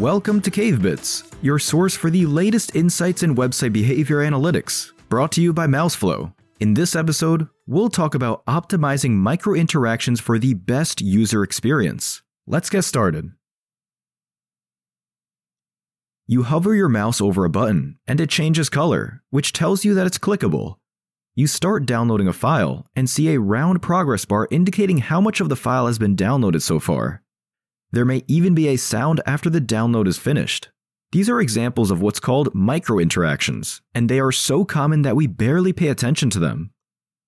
Welcome to CaveBits, your source for the latest insights in website behavior analytics, brought to you by Mouseflow. In this episode, we'll talk about optimizing micro interactions for the best user experience. Let's get started. You hover your mouse over a button and it changes color, which tells you that it's clickable. You start downloading a file and see a round progress bar indicating how much of the file has been downloaded so far. There may even be a sound after the download is finished. These are examples of what's called micro interactions, and they are so common that we barely pay attention to them.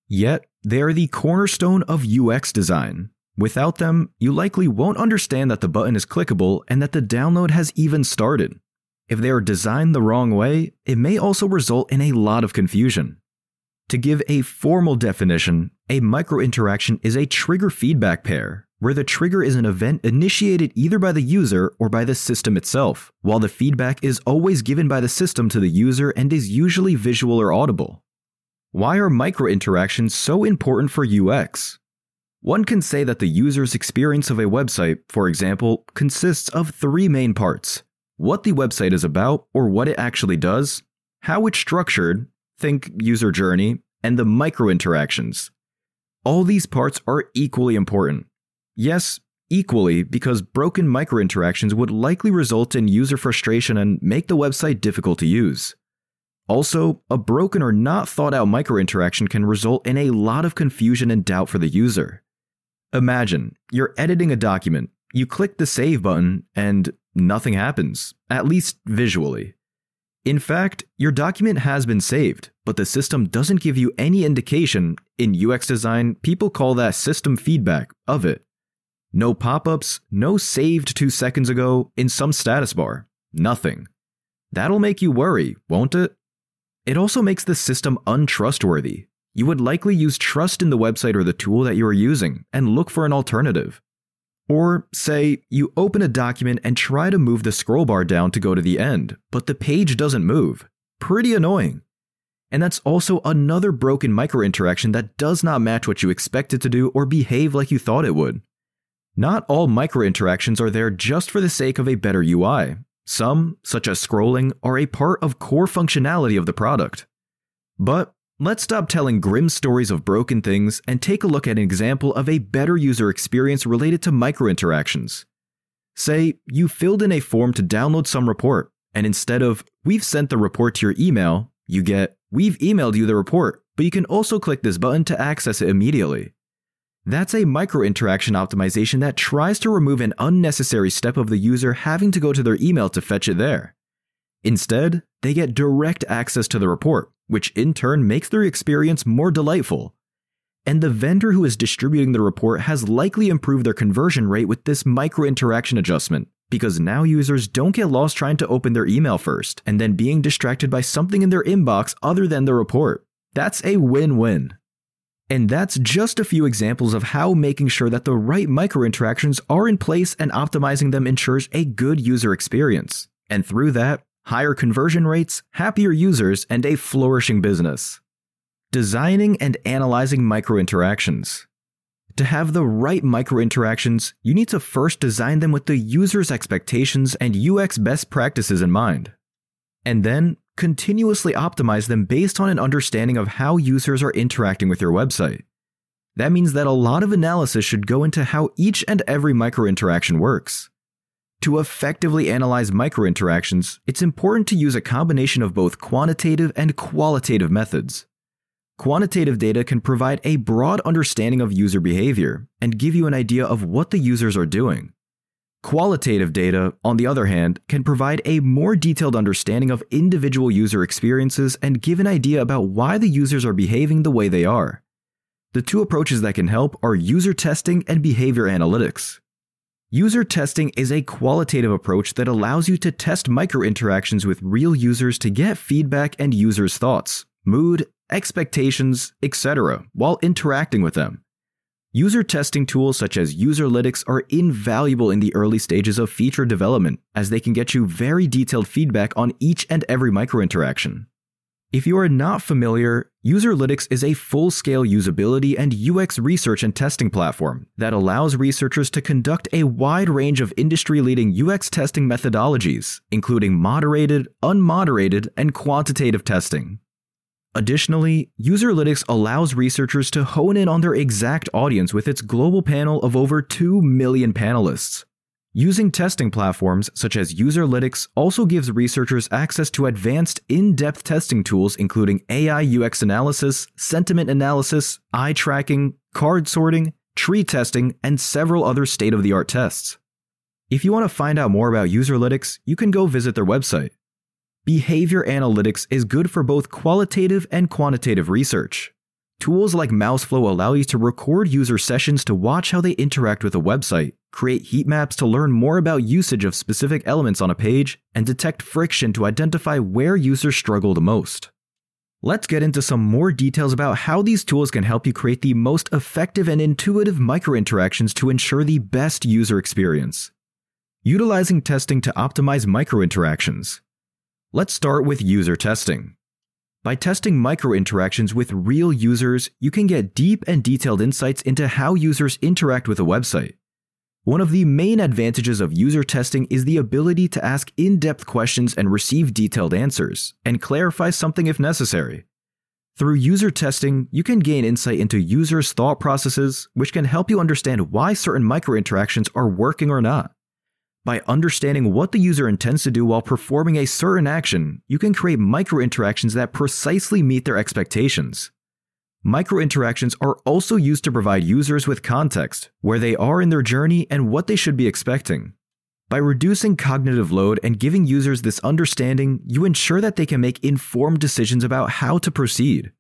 Yet, they are the cornerstone of UX design. Without them, you likely won't understand that the button is clickable and that the download has even started. If they are designed the wrong way, it may also result in a lot of confusion. To give a formal definition, a micro interaction is a trigger feedback pair where the trigger is an event initiated either by the user or by the system itself, while the feedback is always given by the system to the user and is usually visual or audible. Why are micro interactions so important for UX? One can say that the user's experience of a website, for example, consists of three main parts what the website is about or what it actually does, how it's structured, think user journey, and the micro interactions. All these parts are equally important. Yes, equally, because broken microinteractions would likely result in user frustration and make the website difficult to use. Also, a broken or not thought out microinteraction can result in a lot of confusion and doubt for the user. Imagine you're editing a document, you click the save button, and nothing happens, at least visually. In fact, your document has been saved, but the system doesn't give you any indication. In UX design, people call that system feedback of it. No pop ups, no saved two seconds ago in some status bar. Nothing. That'll make you worry, won't it? It also makes the system untrustworthy. You would likely use trust in the website or the tool that you are using and look for an alternative. Or, say, you open a document and try to move the scroll bar down to go to the end, but the page doesn't move. Pretty annoying. And that's also another broken micro interaction that does not match what you expect it to do or behave like you thought it would. Not all micro interactions are there just for the sake of a better UI. Some, such as scrolling, are a part of core functionality of the product. But let's stop telling grim stories of broken things and take a look at an example of a better user experience related to micro interactions. Say you filled in a form to download some report, and instead of, we've sent the report to your email, you get, we've emailed you the report, but you can also click this button to access it immediately. That's a micro interaction optimization that tries to remove an unnecessary step of the user having to go to their email to fetch it there. Instead, they get direct access to the report, which in turn makes their experience more delightful. And the vendor who is distributing the report has likely improved their conversion rate with this micro interaction adjustment, because now users don't get lost trying to open their email first and then being distracted by something in their inbox other than the report. That's a win win. And that's just a few examples of how making sure that the right micro interactions are in place and optimizing them ensures a good user experience. And through that, higher conversion rates, happier users, and a flourishing business. Designing and analyzing micro interactions. To have the right micro interactions, you need to first design them with the user's expectations and UX best practices in mind. And then continuously optimize them based on an understanding of how users are interacting with your website. That means that a lot of analysis should go into how each and every micro interaction works. To effectively analyze micro interactions, it's important to use a combination of both quantitative and qualitative methods. Quantitative data can provide a broad understanding of user behavior and give you an idea of what the users are doing. Qualitative data, on the other hand, can provide a more detailed understanding of individual user experiences and give an idea about why the users are behaving the way they are. The two approaches that can help are user testing and behavior analytics. User testing is a qualitative approach that allows you to test micro interactions with real users to get feedback and users' thoughts, mood, expectations, etc., while interacting with them. User testing tools such as Userlytics are invaluable in the early stages of feature development, as they can get you very detailed feedback on each and every micro interaction. If you are not familiar, Userlytics is a full scale usability and UX research and testing platform that allows researchers to conduct a wide range of industry leading UX testing methodologies, including moderated, unmoderated, and quantitative testing. Additionally, Userlytics allows researchers to hone in on their exact audience with its global panel of over 2 million panelists. Using testing platforms such as Userlytics also gives researchers access to advanced in depth testing tools including AI UX analysis, sentiment analysis, eye tracking, card sorting, tree testing, and several other state of the art tests. If you want to find out more about Userlytics, you can go visit their website. Behavior analytics is good for both qualitative and quantitative research. Tools like Mouseflow allow you to record user sessions to watch how they interact with a website, create heat maps to learn more about usage of specific elements on a page, and detect friction to identify where users struggle the most. Let's get into some more details about how these tools can help you create the most effective and intuitive microinteractions to ensure the best user experience. Utilizing testing to optimize microinteractions. Let's start with user testing. By testing microinteractions with real users, you can get deep and detailed insights into how users interact with a website. One of the main advantages of user testing is the ability to ask in depth questions and receive detailed answers, and clarify something if necessary. Through user testing, you can gain insight into users' thought processes, which can help you understand why certain microinteractions are working or not. By understanding what the user intends to do while performing a certain action, you can create micro interactions that precisely meet their expectations. Micro interactions are also used to provide users with context, where they are in their journey and what they should be expecting. By reducing cognitive load and giving users this understanding, you ensure that they can make informed decisions about how to proceed.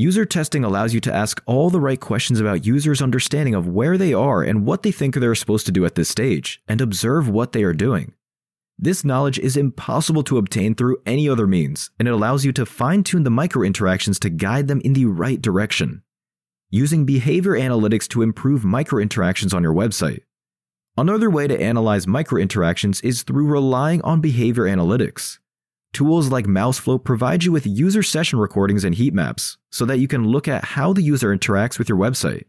User testing allows you to ask all the right questions about users' understanding of where they are and what they think they're supposed to do at this stage, and observe what they are doing. This knowledge is impossible to obtain through any other means, and it allows you to fine tune the micro interactions to guide them in the right direction. Using behavior analytics to improve micro interactions on your website. Another way to analyze micro interactions is through relying on behavior analytics. Tools like Mouseflow provide you with user session recordings and heat maps so that you can look at how the user interacts with your website.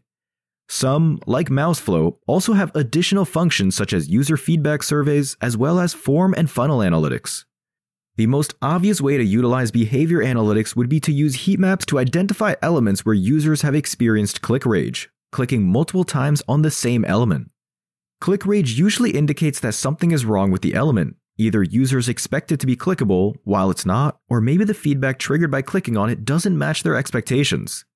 Some, like Mouseflow, also have additional functions such as user feedback surveys as well as form and funnel analytics. The most obvious way to utilize behavior analytics would be to use heat maps to identify elements where users have experienced click rage, clicking multiple times on the same element. Click rage usually indicates that something is wrong with the element, Either users expect it to be clickable while it's not, or maybe the feedback triggered by clicking on it doesn't match their expectations.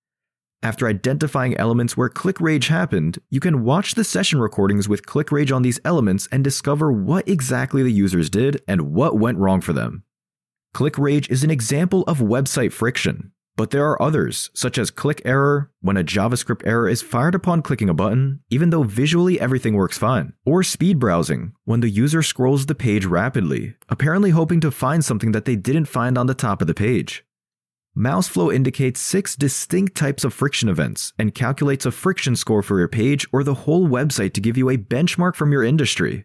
After identifying elements where click rage happened, you can watch the session recordings with click rage on these elements and discover what exactly the users did and what went wrong for them. Click rage is an example of website friction, but there are others, such as click error, when a JavaScript error is fired upon clicking a button, even though visually everything works fine, or speed browsing, when the user scrolls the page rapidly, apparently hoping to find something that they didn't find on the top of the page. Mouseflow indicates six distinct types of friction events and calculates a friction score for your page or the whole website to give you a benchmark from your industry.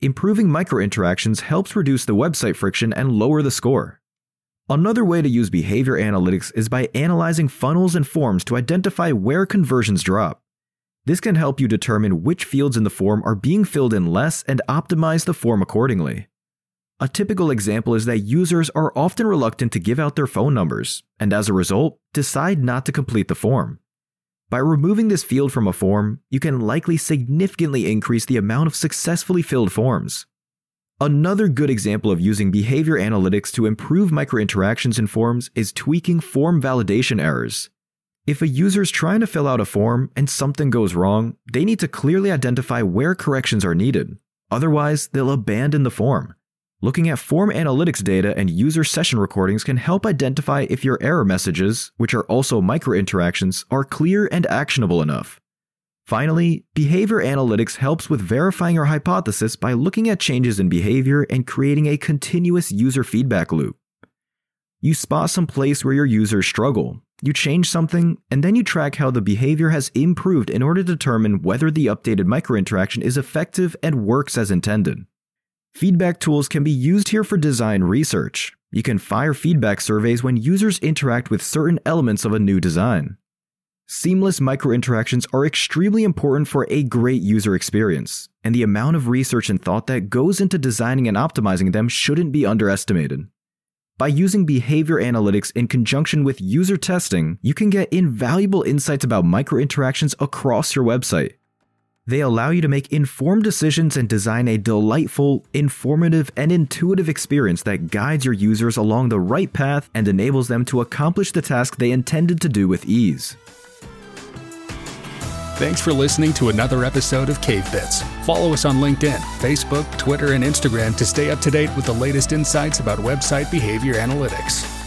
Improving microinteractions helps reduce the website friction and lower the score. Another way to use behavior analytics is by analyzing funnels and forms to identify where conversions drop. This can help you determine which fields in the form are being filled in less and optimize the form accordingly. A typical example is that users are often reluctant to give out their phone numbers, and as a result, decide not to complete the form. By removing this field from a form, you can likely significantly increase the amount of successfully filled forms. Another good example of using behavior analytics to improve microinteractions in forms is tweaking form validation errors. If a user is trying to fill out a form and something goes wrong, they need to clearly identify where corrections are needed. Otherwise, they'll abandon the form. Looking at form analytics data and user session recordings can help identify if your error messages, which are also microinteractions, are clear and actionable enough. Finally, behavior analytics helps with verifying your hypothesis by looking at changes in behavior and creating a continuous user feedback loop. You spot some place where your users struggle, you change something, and then you track how the behavior has improved in order to determine whether the updated microinteraction is effective and works as intended. Feedback tools can be used here for design research. You can fire feedback surveys when users interact with certain elements of a new design. Seamless micro interactions are extremely important for a great user experience, and the amount of research and thought that goes into designing and optimizing them shouldn't be underestimated. By using behavior analytics in conjunction with user testing, you can get invaluable insights about micro interactions across your website. They allow you to make informed decisions and design a delightful, informative, and intuitive experience that guides your users along the right path and enables them to accomplish the task they intended to do with ease. Thanks for listening to another episode of Cave Bits. Follow us on LinkedIn, Facebook, Twitter, and Instagram to stay up to date with the latest insights about website behavior analytics.